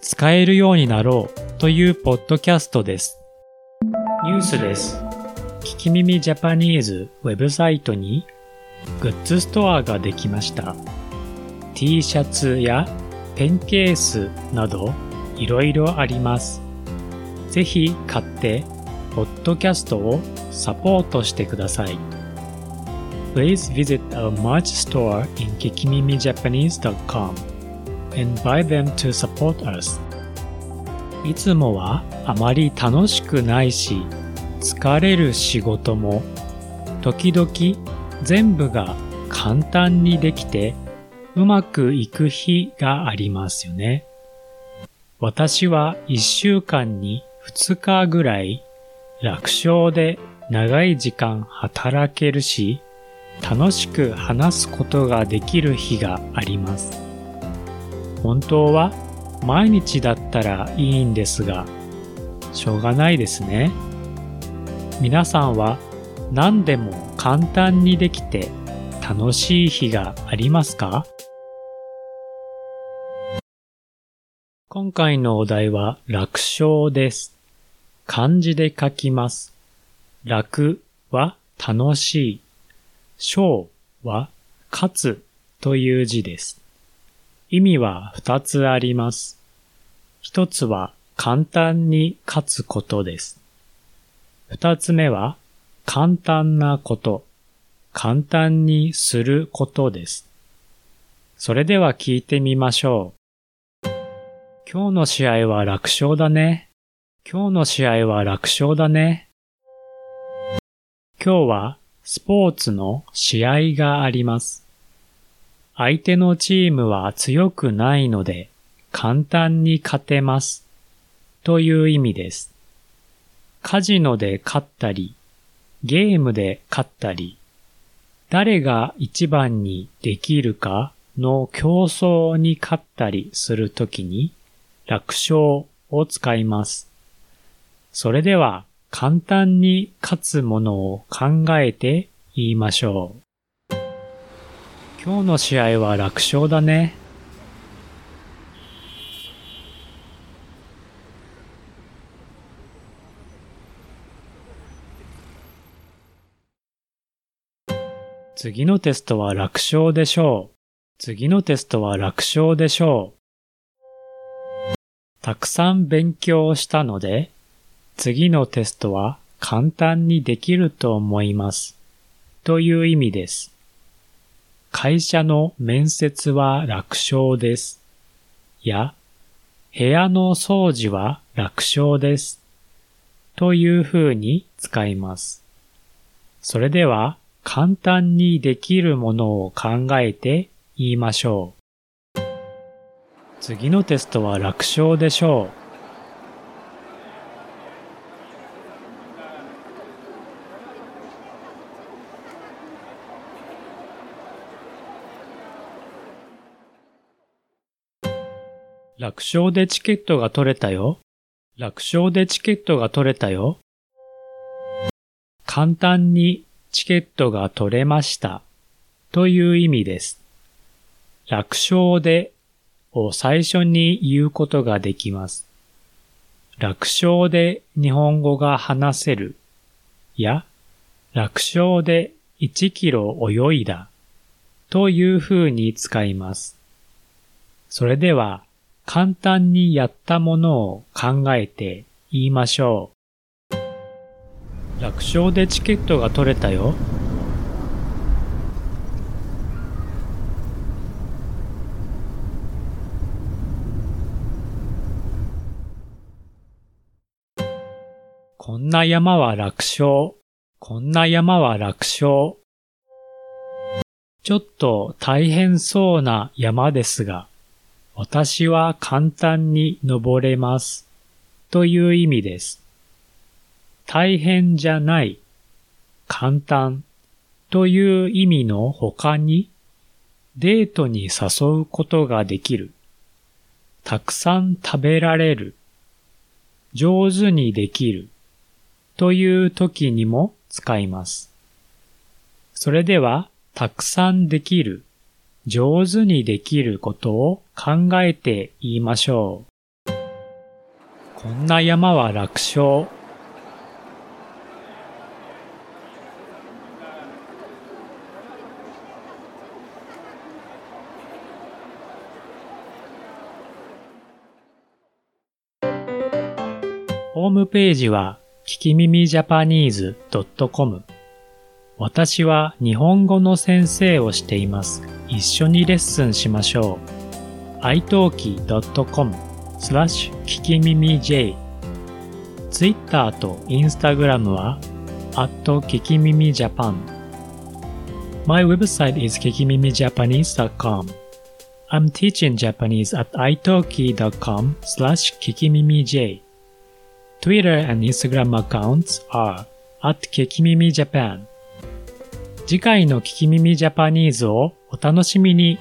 使えるようになろうというポッドキャストです。ニュースです。聞き耳ジャパニーズウェブサイトにグッズストアができました。T シャツやペンケースなどいろいろあります。ぜひ買ってポッドキャストをサポートしてください。please visit our merch store in kikimimijapanese.com and buy them to support us. いつもはあまり楽しくないし、疲れる仕事も、時々全部が簡単にできて、うまくいく日がありますよね。私は一週間に二日ぐらい楽勝で長い時間働けるし、楽しく話すことができる日があります。本当は毎日だったらいいんですが、しょうがないですね。皆さんは何でも簡単にできて楽しい日がありますか？今回のお題は楽勝です。漢字で書きます。楽は楽しい勝は勝つという字です。意味は二つあります。一つは簡単に勝つことです。二つ目は簡単なこと、簡単にすることです。それでは聞いてみましょう。今日の試合は楽勝だね。今日の試合は楽勝だね。今日はスポーツの試合があります。相手のチームは強くないので簡単に勝てます。という意味です。カジノで勝ったり、ゲームで勝ったり、誰が一番にできるかの競争に勝ったりするときに楽勝を使います。それでは簡単に勝つものを考えて言いましょう。今日の試合は楽勝だね。次のテストは楽勝でしょう。次のテストは楽勝でしょう。たくさん勉強したので、次のテストは簡単にできると思います。という意味です。会社の面接は楽勝です。や、部屋の掃除は楽勝です。という風に使います。それでは簡単にできるものを考えて言いましょう。次のテストは楽勝でしょう。楽勝でチケットが取れたよ。楽勝でチケットが取れたよ。簡単にチケットが取れました。という意味です。楽勝でを最初に言うことができます。楽勝で日本語が話せるや楽勝で1キロ泳いだという風に使います。それでは簡単にやったものを考えて言いましょう。楽勝でチケットが取れたよ。こんな山は楽勝。こんな山は楽勝。ちょっと大変そうな山ですが、私は簡単に登れます。という意味です。大変じゃない、簡単。という意味の他にデートに誘うことができる、たくさん食べられる、上手にできる。という時にも使います。それでは、たくさんできる、上手にできることを考えて言いましょう。こんな山は楽勝。ホームページは、聞き耳ジャパニーズ .com 私は日本語の先生をしています。一緒にレッスンしましょう。italki.com スラッシュ聞き耳 J Twitter と Instagram は at 聞き耳 Japan My website is kikimimijapanese.com I'm teaching Japanese at italki.com slash kikimimij Twitter and Instagram accounts are at kikimimijapan 次回の聞き耳ジャパニーズをお楽しみに。